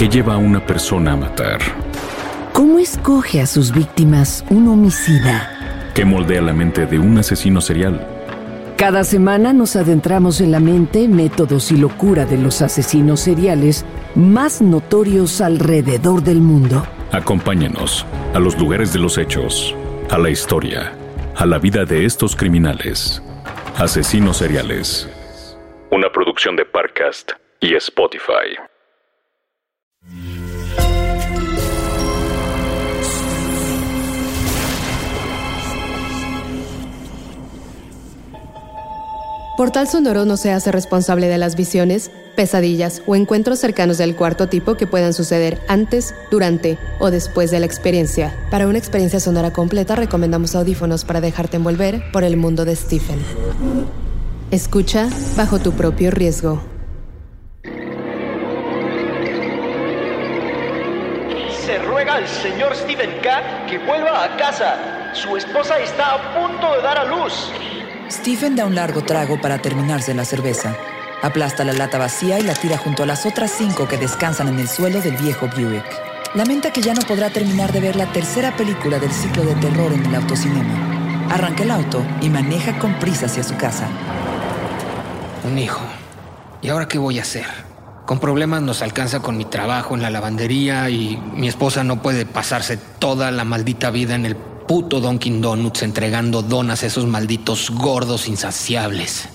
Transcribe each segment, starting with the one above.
¿Qué lleva a una persona a matar? ¿Cómo escoge a sus víctimas un homicida? ¿Qué moldea la mente de un asesino serial? Cada semana nos adentramos en la mente, métodos y locura de los asesinos seriales más notorios alrededor del mundo. Acompáñanos a los lugares de los hechos, a la historia, a la vida de estos criminales. Asesinos seriales. Una producción de Parcast y Spotify. Portal Sonoro no se hace responsable de las visiones, pesadillas o encuentros cercanos del cuarto tipo que puedan suceder antes, durante o después de la experiencia. Para una experiencia sonora completa recomendamos audífonos para dejarte envolver por el mundo de Stephen. Escucha bajo tu propio riesgo. Se ruega al señor Stephen K. que vuelva a casa. Su esposa está a punto de dar a luz. Stephen da un largo trago para terminarse la cerveza. Aplasta la lata vacía y la tira junto a las otras cinco que descansan en el suelo del viejo Buick. Lamenta que ya no podrá terminar de ver la tercera película del ciclo de terror en el autocinema. Arranca el auto y maneja con prisa hacia su casa. Un hijo. ¿Y ahora qué voy a hacer? Con problemas nos alcanza con mi trabajo en la lavandería y mi esposa no puede pasarse toda la maldita vida en el puto Dunkin' Donuts entregando donas a esos malditos gordos insaciables.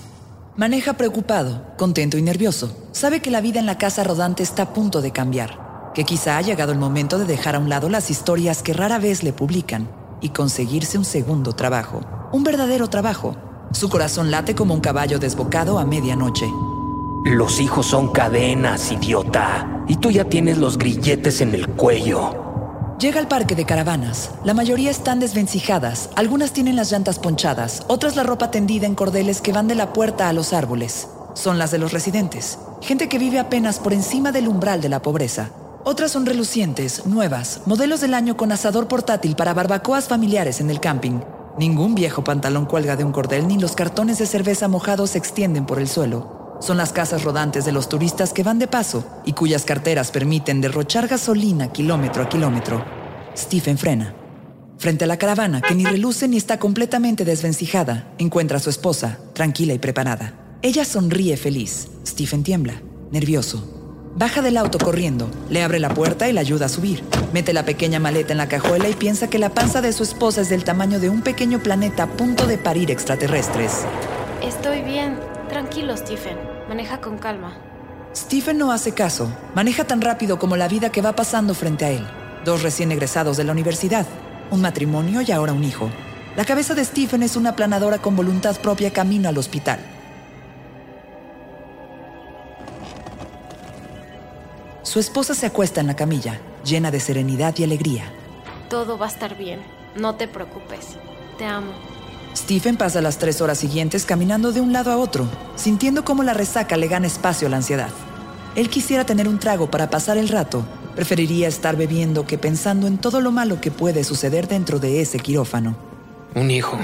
Maneja preocupado, contento y nervioso. Sabe que la vida en la casa rodante está a punto de cambiar, que quizá ha llegado el momento de dejar a un lado las historias que rara vez le publican y conseguirse un segundo trabajo, un verdadero trabajo. Su corazón late como un caballo desbocado a medianoche. Los hijos son cadenas, idiota. Y tú ya tienes los grilletes en el cuello. Llega al parque de caravanas. La mayoría están desvencijadas, algunas tienen las llantas ponchadas, otras la ropa tendida en cordeles que van de la puerta a los árboles. Son las de los residentes, gente que vive apenas por encima del umbral de la pobreza. Otras son relucientes, nuevas, modelos del año con asador portátil para barbacoas familiares en el camping. Ningún viejo pantalón cuelga de un cordel ni los cartones de cerveza mojados se extienden por el suelo. Son las casas rodantes de los turistas que van de paso y cuyas carteras permiten derrochar gasolina kilómetro a kilómetro. Stephen frena. Frente a la caravana, que ni reluce ni está completamente desvencijada, encuentra a su esposa, tranquila y preparada. Ella sonríe feliz. Stephen tiembla, nervioso. Baja del auto corriendo, le abre la puerta y la ayuda a subir. Mete la pequeña maleta en la cajuela y piensa que la panza de su esposa es del tamaño de un pequeño planeta a punto de parir extraterrestres. Estoy bien. Tranquilo, Stephen. Maneja con calma. Stephen no hace caso. Maneja tan rápido como la vida que va pasando frente a él. Dos recién egresados de la universidad, un matrimonio y ahora un hijo. La cabeza de Stephen es una planadora con voluntad propia camino al hospital. Su esposa se acuesta en la camilla, llena de serenidad y alegría. Todo va a estar bien. No te preocupes. Te amo. Stephen pasa las tres horas siguientes caminando de un lado a otro, sintiendo cómo la resaca le gana espacio a la ansiedad. Él quisiera tener un trago para pasar el rato, preferiría estar bebiendo que pensando en todo lo malo que puede suceder dentro de ese quirófano. Un hijo.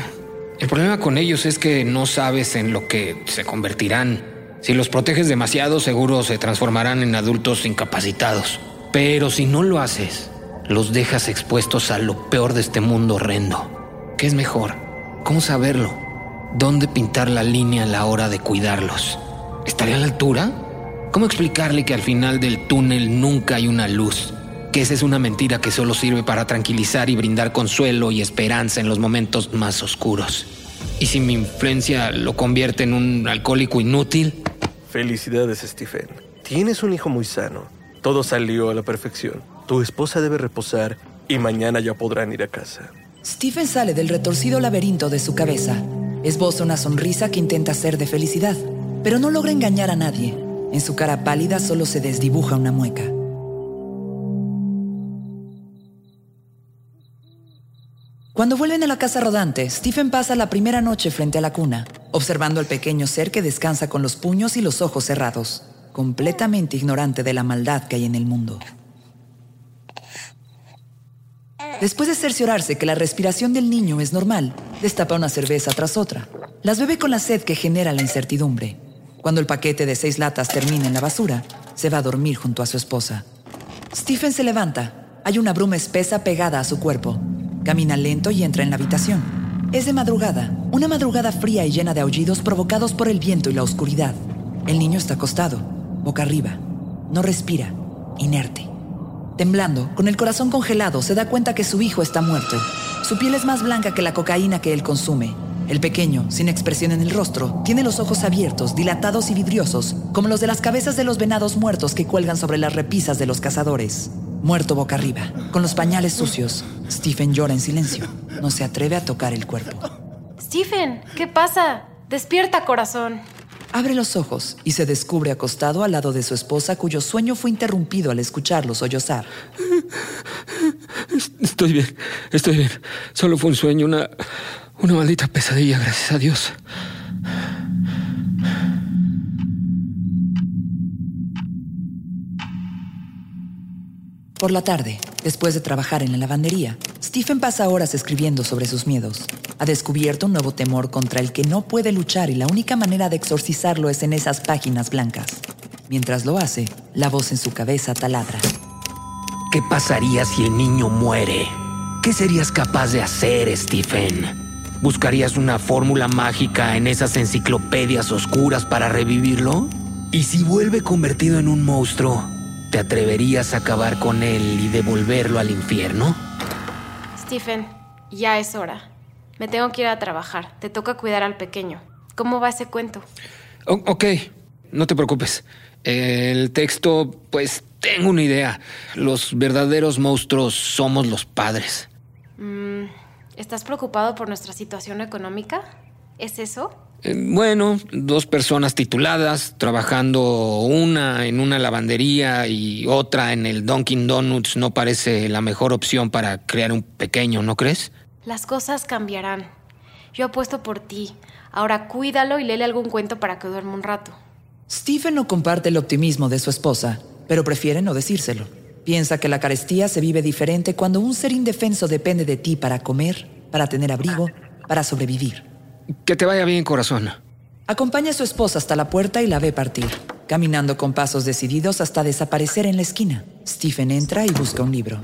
El problema con ellos es que no sabes en lo que se convertirán. Si los proteges demasiado, seguro se transformarán en adultos incapacitados. Pero si no lo haces, los dejas expuestos a lo peor de este mundo horrendo. ¿Qué es mejor? ¿Cómo saberlo? ¿Dónde pintar la línea a la hora de cuidarlos? ¿Estaría a la altura? ¿Cómo explicarle que al final del túnel nunca hay una luz? Que esa es una mentira que solo sirve para tranquilizar y brindar consuelo y esperanza en los momentos más oscuros. ¿Y si mi influencia lo convierte en un alcohólico inútil? Felicidades, Stephen. Tienes un hijo muy sano. Todo salió a la perfección. Tu esposa debe reposar y mañana ya podrán ir a casa. Stephen sale del retorcido laberinto de su cabeza. Esboza una sonrisa que intenta ser de felicidad, pero no logra engañar a nadie. En su cara pálida solo se desdibuja una mueca. Cuando vuelven a la casa rodante, Stephen pasa la primera noche frente a la cuna, observando al pequeño ser que descansa con los puños y los ojos cerrados, completamente ignorante de la maldad que hay en el mundo. Después de cerciorarse que la respiración del niño es normal, destapa una cerveza tras otra. Las bebe con la sed que genera la incertidumbre. Cuando el paquete de seis latas termina en la basura, se va a dormir junto a su esposa. Stephen se levanta. Hay una bruma espesa pegada a su cuerpo. Camina lento y entra en la habitación. Es de madrugada, una madrugada fría y llena de aullidos provocados por el viento y la oscuridad. El niño está acostado, boca arriba. No respira, inerte. Temblando, con el corazón congelado, se da cuenta que su hijo está muerto. Su piel es más blanca que la cocaína que él consume. El pequeño, sin expresión en el rostro, tiene los ojos abiertos, dilatados y vidriosos, como los de las cabezas de los venados muertos que cuelgan sobre las repisas de los cazadores. Muerto boca arriba, con los pañales sucios, Stephen llora en silencio. No se atreve a tocar el cuerpo. Stephen, ¿qué pasa? Despierta, corazón. Abre los ojos y se descubre acostado al lado de su esposa cuyo sueño fue interrumpido al escucharlo sollozar. Estoy bien, estoy bien. Solo fue un sueño, una, una maldita pesadilla, gracias a Dios. Por la tarde, después de trabajar en la lavandería, Stephen pasa horas escribiendo sobre sus miedos. Ha descubierto un nuevo temor contra el que no puede luchar y la única manera de exorcizarlo es en esas páginas blancas. Mientras lo hace, la voz en su cabeza taladra. ¿Qué pasaría si el niño muere? ¿Qué serías capaz de hacer, Stephen? ¿Buscarías una fórmula mágica en esas enciclopedias oscuras para revivirlo? ¿Y si vuelve convertido en un monstruo? ¿Te atreverías a acabar con él y devolverlo al infierno? Stephen, ya es hora. Me tengo que ir a trabajar. Te toca cuidar al pequeño. ¿Cómo va ese cuento? O- ok, no te preocupes. El texto, pues tengo una idea. Los verdaderos monstruos somos los padres. Mm, ¿Estás preocupado por nuestra situación económica? ¿Es eso? Eh, Bueno, dos personas tituladas, trabajando una en una lavandería y otra en el Dunkin' Donuts no parece la mejor opción para crear un pequeño, ¿no crees? Las cosas cambiarán. Yo apuesto por ti. Ahora cuídalo y léele algún cuento para que duerma un rato. Stephen no comparte el optimismo de su esposa, pero prefiere no decírselo. Piensa que la carestía se vive diferente cuando un ser indefenso depende de ti para comer, para tener abrigo, para sobrevivir. Que te vaya bien, corazón. Acompaña a su esposa hasta la puerta y la ve partir, caminando con pasos decididos hasta desaparecer en la esquina. Stephen entra y busca un libro.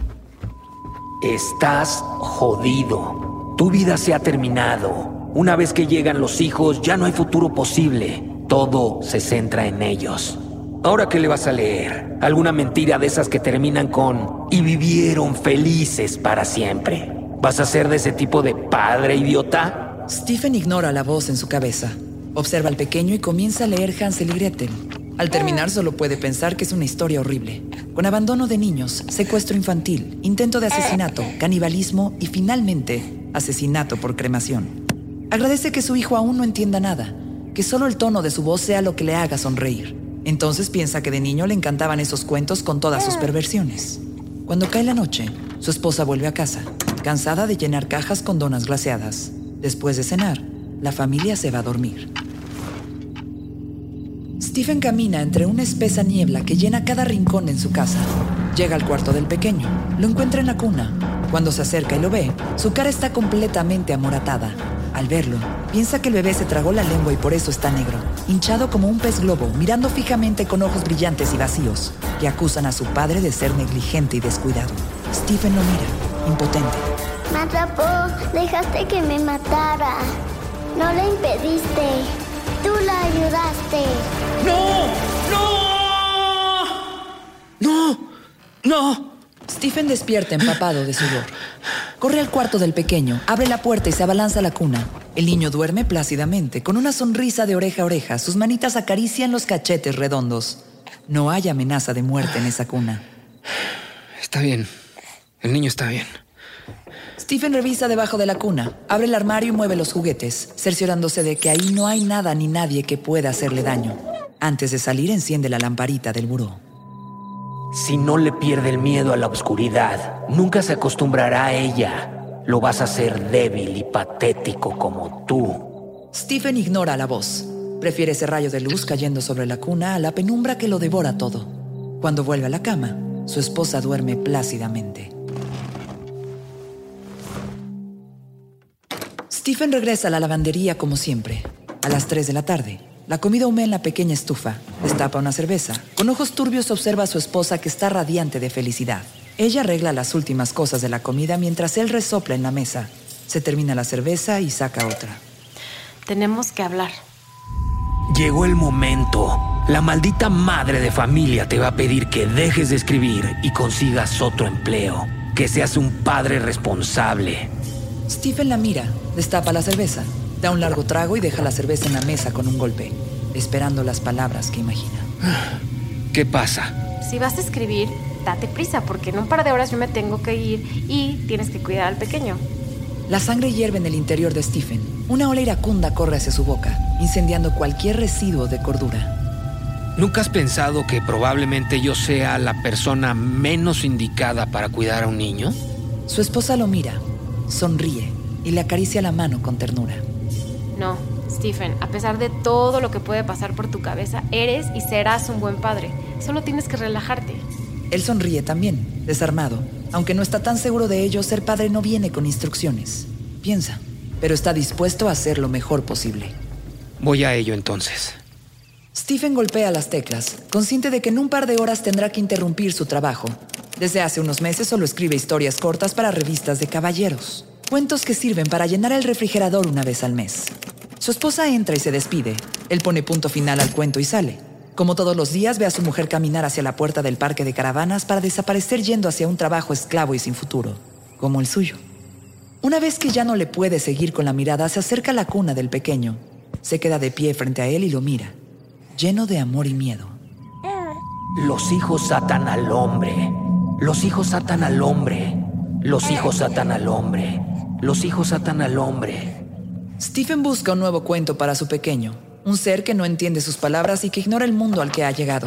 Estás jodido. Tu vida se ha terminado. Una vez que llegan los hijos, ya no hay futuro posible. Todo se centra en ellos. Ahora, ¿qué le vas a leer? ¿Alguna mentira de esas que terminan con y vivieron felices para siempre? ¿Vas a ser de ese tipo de padre idiota? Stephen ignora la voz en su cabeza. Observa al pequeño y comienza a leer Hansel y Gretel. Al terminar solo puede pensar que es una historia horrible, con abandono de niños, secuestro infantil, intento de asesinato, canibalismo y finalmente asesinato por cremación. Agradece que su hijo aún no entienda nada, que solo el tono de su voz sea lo que le haga sonreír. Entonces piensa que de niño le encantaban esos cuentos con todas sus perversiones. Cuando cae la noche, su esposa vuelve a casa, cansada de llenar cajas con donas glaseadas. Después de cenar, la familia se va a dormir. Stephen camina entre una espesa niebla que llena cada rincón en su casa. Llega al cuarto del pequeño, lo encuentra en la cuna. Cuando se acerca y lo ve, su cara está completamente amoratada. Al verlo, piensa que el bebé se tragó la lengua y por eso está negro, hinchado como un pez globo, mirando fijamente con ojos brillantes y vacíos, que acusan a su padre de ser negligente y descuidado. Stephen lo mira, impotente. Me atrapó. Dejaste que me matara. No le impediste. Tú la ayudaste. ¡No! ¡No! Stephen despierta empapado de sudor. Corre al cuarto del pequeño, abre la puerta y se abalanza a la cuna. El niño duerme plácidamente, con una sonrisa de oreja a oreja. Sus manitas acarician los cachetes redondos. No hay amenaza de muerte en esa cuna. Está bien. El niño está bien. Stephen revisa debajo de la cuna, abre el armario y mueve los juguetes, cerciorándose de que ahí no hay nada ni nadie que pueda hacerle daño. Antes de salir, enciende la lamparita del buró. Si no le pierde el miedo a la oscuridad, nunca se acostumbrará a ella. Lo vas a hacer débil y patético como tú. Stephen ignora la voz. Prefiere ese rayo de luz cayendo sobre la cuna a la penumbra que lo devora todo. Cuando vuelve a la cama, su esposa duerme plácidamente. Stephen regresa a la lavandería como siempre. A las 3 de la tarde, La comida humea en la pequeña estufa. Destapa una cerveza. Con ojos turbios observa a su esposa que está radiante de felicidad. Ella arregla las últimas cosas de la comida mientras él resopla en la mesa. Se termina la cerveza y saca otra. Tenemos que hablar. Llegó el momento. La maldita madre de familia te va a pedir que dejes de escribir y consigas otro empleo. Que seas un padre responsable. Stephen la mira, destapa la cerveza, da un largo trago y deja la cerveza en la mesa con un golpe, esperando las palabras que imagina. ¿Qué pasa? Si vas a escribir, date prisa, porque en un par de horas yo me tengo que ir y tienes que cuidar al pequeño. La sangre hierve en el interior de Stephen. Una ola iracunda corre hacia su boca, incendiando cualquier residuo de cordura. ¿Nunca has pensado que probablemente yo sea la persona menos indicada para cuidar a un niño? Su esposa lo mira, sonríe y le acaricia la mano con ternura. No, Stephen, a pesar de todo lo que puede pasar por tu cabeza, eres y serás un buen padre. Solo tienes que relajarte. Él sonríe también, desarmado. Aunque no está tan seguro de ello, ser padre no viene con instrucciones. Piensa, pero está dispuesto a hacer lo mejor posible. Voy a ello entonces. Stephen golpea las teclas, consciente de que en un par de horas tendrá que interrumpir su trabajo. Desde hace unos meses solo escribe historias cortas para revistas de caballeros, cuentos que sirven para llenar el refrigerador una vez al mes. Su esposa entra y se despide. Él pone punto final al cuento y sale. Como todos los días, ve a su mujer caminar hacia la puerta del parque de caravanas para desaparecer yendo hacia un trabajo esclavo y sin futuro, como el suyo. Una vez que ya no le puede seguir con la mirada, se acerca a la cuna del pequeño. Se queda de pie frente a él y lo mira lleno de amor y miedo. Los hijos atan al hombre. Los hijos atan al hombre. Los hijos atan al hombre. Los hijos atan al hombre. Stephen busca un nuevo cuento para su pequeño, un ser que no entiende sus palabras y que ignora el mundo al que ha llegado.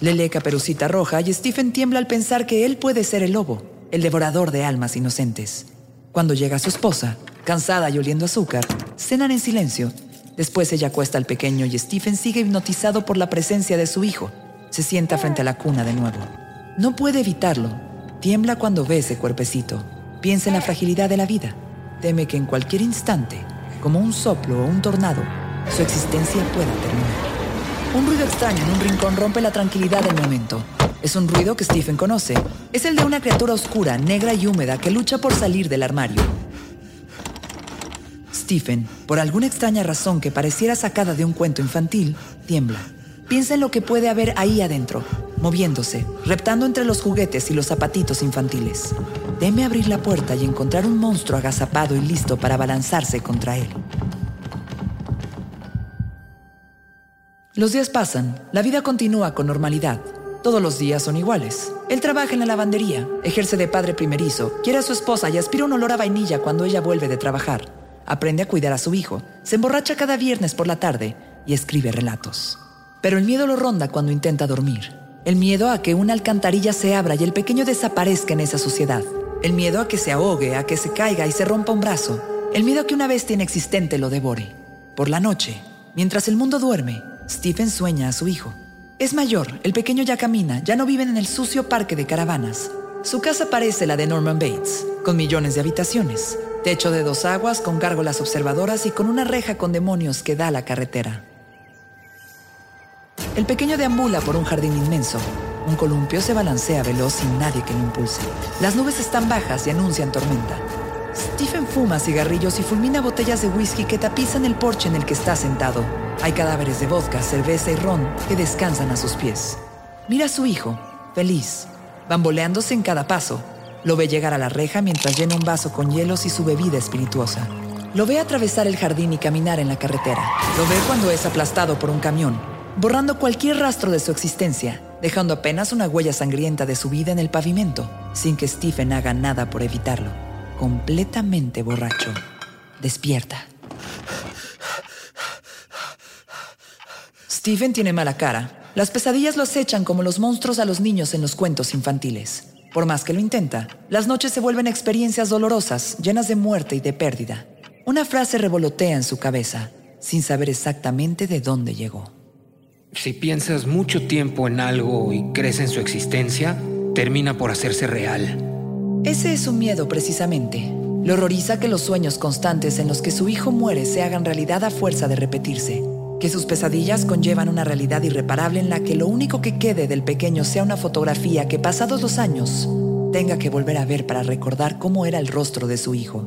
Le lee Caperucita Roja y Stephen tiembla al pensar que él puede ser el lobo, el devorador de almas inocentes. Cuando llega su esposa, cansada y oliendo azúcar, cenan en silencio Después ella acuesta al pequeño y Stephen sigue hipnotizado por la presencia de su hijo. Se sienta frente a la cuna de nuevo. No puede evitarlo. Tiembla cuando ve ese cuerpecito. Piensa en la fragilidad de la vida. Teme que en cualquier instante, como un soplo o un tornado, su existencia pueda terminar. Un ruido extraño en un rincón rompe la tranquilidad del momento. Es un ruido que Stephen conoce. Es el de una criatura oscura, negra y húmeda que lucha por salir del armario. Stephen, por alguna extraña razón que pareciera sacada de un cuento infantil, tiembla. Piensa en lo que puede haber ahí adentro, moviéndose, reptando entre los juguetes y los zapatitos infantiles. Teme abrir la puerta y encontrar un monstruo agazapado y listo para balanzarse contra él. Los días pasan, la vida continúa con normalidad. Todos los días son iguales. Él trabaja en la lavandería, ejerce de padre primerizo, quiere a su esposa y aspira un olor a vainilla cuando ella vuelve de trabajar aprende a cuidar a su hijo, se emborracha cada viernes por la tarde y escribe relatos. Pero el miedo lo ronda cuando intenta dormir. El miedo a que una alcantarilla se abra y el pequeño desaparezca en esa suciedad. El miedo a que se ahogue, a que se caiga y se rompa un brazo. El miedo a que una bestia inexistente lo devore. Por la noche, mientras el mundo duerme, Stephen sueña a su hijo. Es mayor, el pequeño ya camina, ya no viven en el sucio parque de caravanas. Su casa parece la de Norman Bates, con millones de habitaciones, techo de dos aguas con gárgolas observadoras y con una reja con demonios que da a la carretera. El pequeño deambula por un jardín inmenso. Un columpio se balancea veloz sin nadie que lo impulse. Las nubes están bajas y anuncian tormenta. Stephen fuma cigarrillos y fulmina botellas de whisky que tapizan el porche en el que está sentado. Hay cadáveres de vodka, cerveza y ron que descansan a sus pies. Mira a su hijo, feliz, bamboleándose en cada paso, lo ve llegar a la reja mientras llena un vaso con hielos y su bebida espirituosa. Lo ve atravesar el jardín y caminar en la carretera. Lo ve cuando es aplastado por un camión, borrando cualquier rastro de su existencia, dejando apenas una huella sangrienta de su vida en el pavimento, sin que Stephen haga nada por evitarlo. Completamente borracho. Despierta. Stephen tiene mala cara. Las pesadillas lo acechan como los monstruos a los niños en los cuentos infantiles. Por más que lo intenta, las noches se vuelven experiencias dolorosas, llenas de muerte y de pérdida. Una frase revolotea en su cabeza, sin saber exactamente de dónde llegó. Si piensas mucho tiempo en algo y crees en su existencia, termina por hacerse real. Ese es su miedo precisamente. Le horroriza que los sueños constantes en los que su hijo muere se hagan realidad a fuerza de repetirse. que sus pesadillas conllevan una realidad irreparable en la que lo único que quede del pequeño sea una fotografía que pasados los años tenga que volver a ver para recordar cómo era el rostro de su hijo.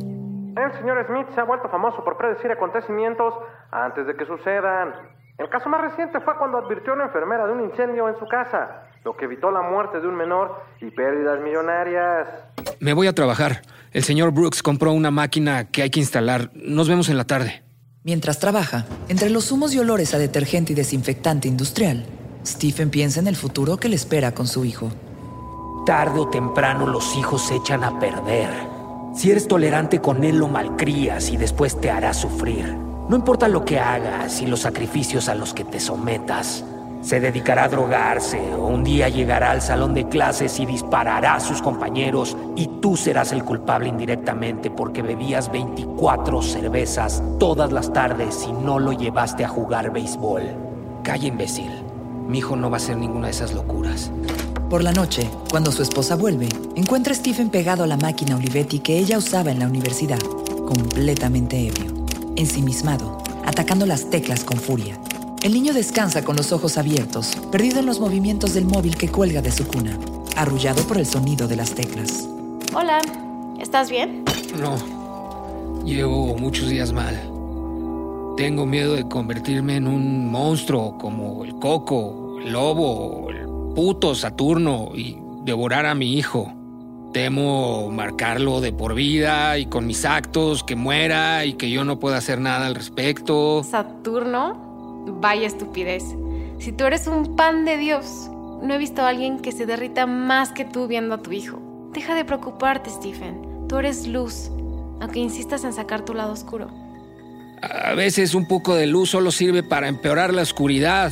El señor Smith se ha vuelto famoso por predecir acontecimientos antes de que sucedan. El caso más reciente fue cuando advirtió a una enfermera de un incendio en su casa, lo que evitó la muerte de un menor y pérdidas millonarias. Me voy a trabajar. El señor Brooks compró una máquina que hay que instalar. Nos vemos en la tarde. Mientras trabaja, entre los humos y olores a detergente y desinfectante industrial, Stephen piensa en el futuro que le espera con su hijo. Tarde o temprano los hijos se echan a perder. Si eres tolerante con él, lo malcrías y después te hará sufrir. No importa lo que hagas y los sacrificios a los que te sometas. Se dedicará a drogarse o un día llegará al salón de clases y disparará a sus compañeros y tú serás el culpable indirectamente porque bebías 24 cervezas todas las tardes y no lo llevaste a jugar béisbol. Calla, imbécil. Mi hijo no va a hacer ninguna de esas locuras. Por la noche, cuando su esposa vuelve, encuentra a Stephen pegado a la máquina Olivetti que ella usaba en la universidad, completamente ebrio, ensimismado, atacando las teclas con furia. El niño descansa con los ojos abiertos, perdido en los movimientos del móvil que cuelga de su cuna, arrullado por el sonido de las teclas. Hola, ¿estás bien? No, llevo muchos días mal. Tengo miedo de convertirme en un monstruo como el coco, el lobo, el puto Saturno y devorar a mi hijo. Temo marcarlo de por vida y con mis actos que muera y que yo no pueda hacer nada al respecto. ¿Saturno? Vaya estupidez. Si tú eres un pan de Dios, no he visto a alguien que se derrita más que tú viendo a tu hijo. Deja de preocuparte, Stephen. Tú eres luz, aunque insistas en sacar tu lado oscuro. A veces un poco de luz solo sirve para empeorar la oscuridad,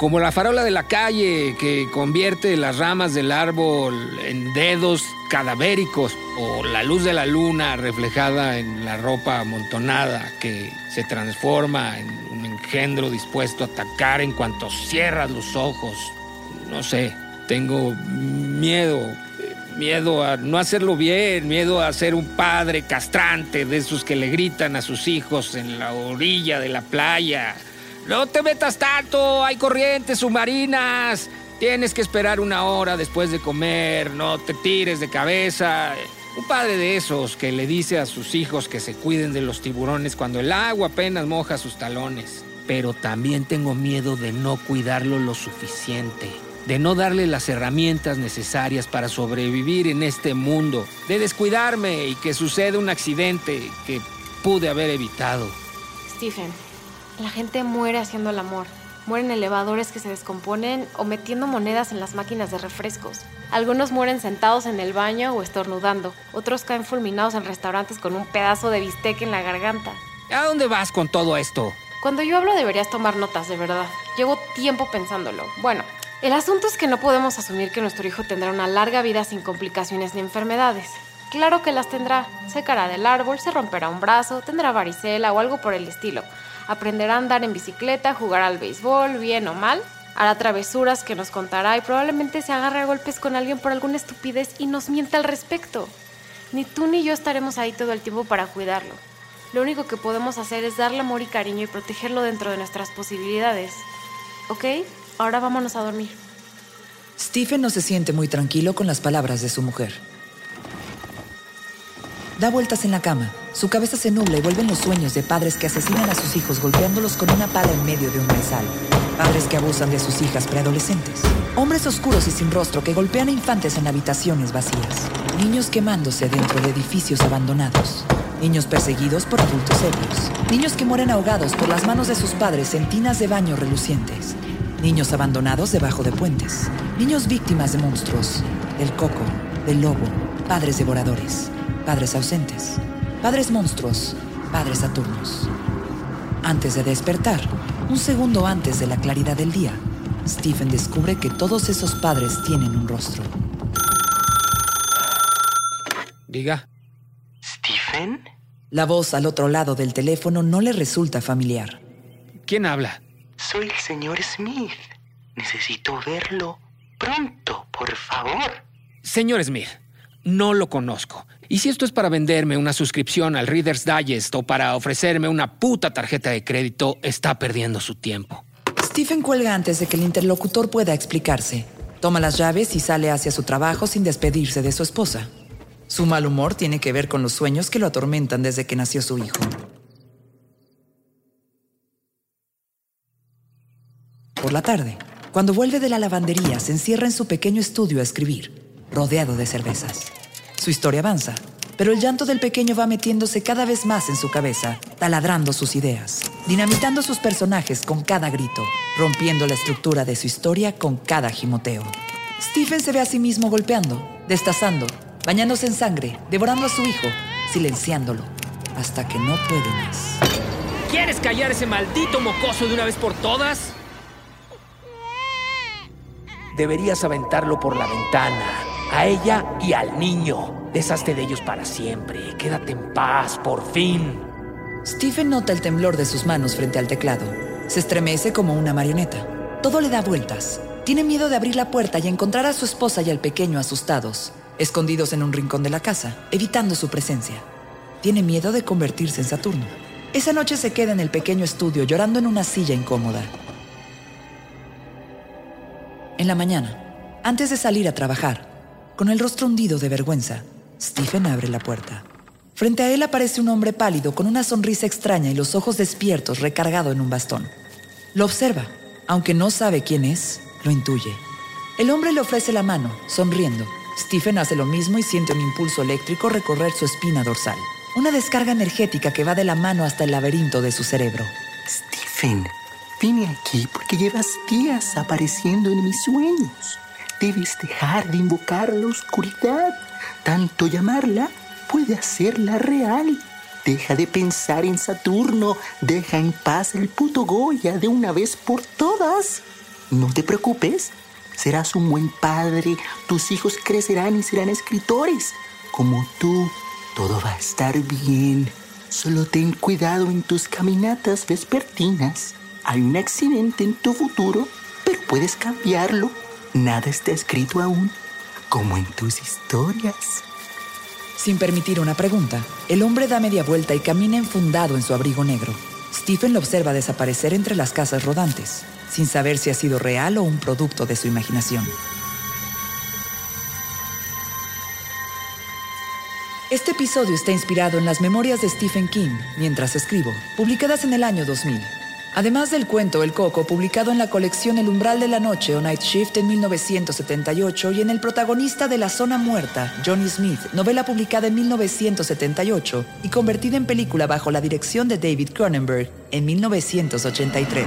como la farola de la calle que convierte las ramas del árbol en dedos cadavéricos, o la luz de la luna reflejada en la ropa amontonada que se transforma en un engendro dispuesto a atacar en cuanto cierras los ojos. No sé, tengo miedo, miedo a no hacerlo bien, miedo a ser un padre castrante de esos que le gritan a sus hijos en la orilla de la playa. No te metas tanto, hay corrientes submarinas. Tienes que esperar una hora después de comer, no te tires de cabeza. Un padre de esos que le dice a sus hijos que se cuiden de los tiburones cuando el agua apenas moja sus talones. Pero también tengo miedo de no cuidarlo lo suficiente, de no darle las herramientas necesarias para sobrevivir en este mundo, de descuidarme y que suceda un accidente que pude haber evitado. Stephen, la gente muere haciendo el amor. Mueren en elevadores que se descomponen o metiendo monedas en las máquinas de refrescos. Algunos mueren sentados en el baño o estornudando. Otros caen fulminados en restaurantes con un pedazo de bistec en la garganta. ¿A dónde vas con todo esto? Cuando yo hablo deberías tomar notas, de verdad. Llevo tiempo pensándolo. Bueno, el asunto es que no podemos asumir que nuestro hijo tendrá una larga vida sin complicaciones ni enfermedades. Claro que las tendrá. Se caerá del árbol, se romperá un brazo, tendrá varicela o algo por el estilo aprenderá a andar en bicicleta, jugar al béisbol, bien o mal, hará travesuras que nos contará y probablemente se agarre a golpes con alguien por alguna estupidez y nos mienta al respecto. Ni tú ni yo estaremos ahí todo el tiempo para cuidarlo. Lo único que podemos hacer es darle amor y cariño y protegerlo dentro de nuestras posibilidades. ¿Ok? Ahora vámonos a dormir. Stephen no se siente muy tranquilo con las palabras de su mujer. Da vueltas en la cama. Su cabeza se nubla y vuelven los sueños de padres que asesinan a sus hijos golpeándolos con una pala en medio de un maizal. Padres que abusan de sus hijas preadolescentes. Hombres oscuros y sin rostro que golpean a infantes en habitaciones vacías. Niños quemándose dentro de edificios abandonados. Niños perseguidos por adultos ebrios. Niños que mueren ahogados por las manos de sus padres en tinas de baño relucientes. Niños abandonados debajo de puentes. Niños víctimas de monstruos. Del coco, del lobo. Padres devoradores padres ausentes, padres monstruos, padres saturnos. Antes de despertar, un segundo antes de la claridad del día, Stephen descubre que todos esos padres tienen un rostro. Diga. ¿Stephen? La voz al otro lado del teléfono no le resulta familiar. ¿Quién habla? Soy el señor Smith. Necesito verlo pronto, por favor. Señor Smith, no lo conozco. Y si esto es para venderme una suscripción al Reader's Digest o para ofrecerme una puta tarjeta de crédito, está perdiendo su tiempo. Stephen cuelga antes de que el interlocutor pueda explicarse. Toma las llaves y sale hacia su trabajo sin despedirse de su esposa. Su mal humor tiene que ver con los sueños que lo atormentan desde que nació su hijo. Por la tarde, cuando vuelve de la lavandería, se encierra en su pequeño estudio a escribir, rodeado de cervezas. Su historia avanza, pero el llanto del pequeño va metiéndose cada vez más en su cabeza, taladrando sus ideas, dinamitando sus personajes con cada grito, rompiendo la estructura de su historia con cada gimoteo. Stephen se ve a sí mismo golpeando, destazando, bañándose en sangre, devorando a su hijo, silenciándolo, hasta que no puede más. ¿Quieres callar ese maldito mocoso de una vez por todas? Deberías aventarlo por la ventana, a ella y al niño. Deshazte de ellos para siempre. Quédate en paz, por fin. Stephen nota el temblor de sus manos frente al teclado. Se estremece como una marioneta. Todo le da vueltas. Tiene miedo de abrir la puerta y encontrar a su esposa y al pequeño asustados, escondidos en un rincón de la casa, evitando su presencia. Tiene miedo de convertirse en Saturno. Esa noche se queda en el pequeño estudio llorando en una silla incómoda. En la mañana, antes de salir a trabajar, con el rostro hundido de vergüenza, Stephen abre la puerta. Frente a él aparece un hombre pálido con una sonrisa extraña y los ojos despiertos recargado en un bastón. Lo observa, aunque no sabe quién es, lo intuye. El hombre le ofrece la mano, sonriendo. Stephen hace lo mismo y siente un impulso eléctrico recorrer su espina dorsal. Una descarga energética que va de la mano hasta el laberinto de su cerebro. Stephen, vine aquí porque llevas días apareciendo en mis sueños. Debes dejar de invocar la oscuridad. Tanto llamarla puede hacerla real. Deja de pensar en Saturno. Deja en paz el puto Goya de una vez por todas. No te preocupes. Serás un buen padre. Tus hijos crecerán y serán escritores. Como tú. Todo va a estar bien. Solo ten cuidado en tus caminatas vespertinas. Hay un accidente en tu futuro, pero puedes cambiarlo. Nada está escrito aún, como en tus historias. Sin permitir una pregunta, el hombre da media vuelta y camina enfundado en su abrigo negro. Stephen lo observa desaparecer entre las casas rodantes, sin saber si ha sido real o un producto de su imaginación. Este episodio está inspirado en las memorias de Stephen King, mientras escribo, publicadas en el año 2000. Además del cuento El Coco, publicado en la colección El Umbral de la Noche o Night Shift en 1978 y en El protagonista de La Zona Muerta, Johnny Smith, novela publicada en 1978 y convertida en película bajo la dirección de David Cronenberg en 1983.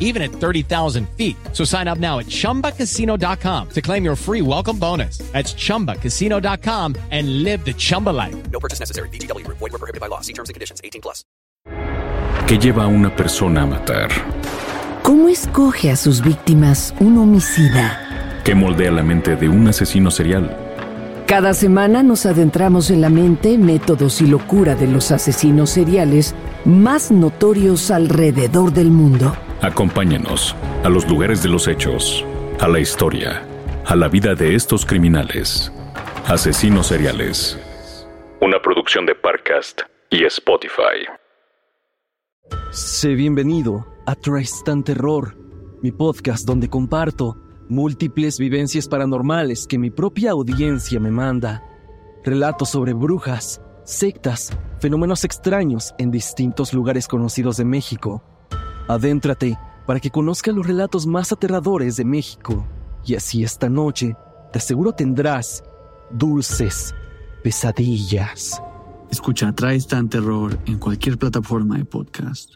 even at 30,000 feet. So sign up now at chumbacasino.com to claim your free welcome bonus. That's chumbacasino.com and live the Chumba life. No purchase necessary. BGW. Void were prohibited by law. See terms and conditions. 18 plus. ¿Qué lleva a una persona a matar? ¿Cómo escoge a sus víctimas un homicida? ¿Qué moldea la mente de un asesino serial? Cada semana nos adentramos en la mente, métodos y locura de los asesinos seriales más notorios alrededor del mundo. Acompáñanos a los lugares de los hechos, a la historia, a la vida de estos criminales. Asesinos seriales. Una producción de Parcast y Spotify. Sé bienvenido a Tristan Terror, mi podcast donde comparto múltiples vivencias paranormales que mi propia audiencia me manda. Relatos sobre brujas, sectas, fenómenos extraños en distintos lugares conocidos de México. Adéntrate para que conozcas los relatos más aterradores de México. Y así esta noche, te aseguro tendrás dulces pesadillas. Escucha Tristan Terror en cualquier plataforma de podcast.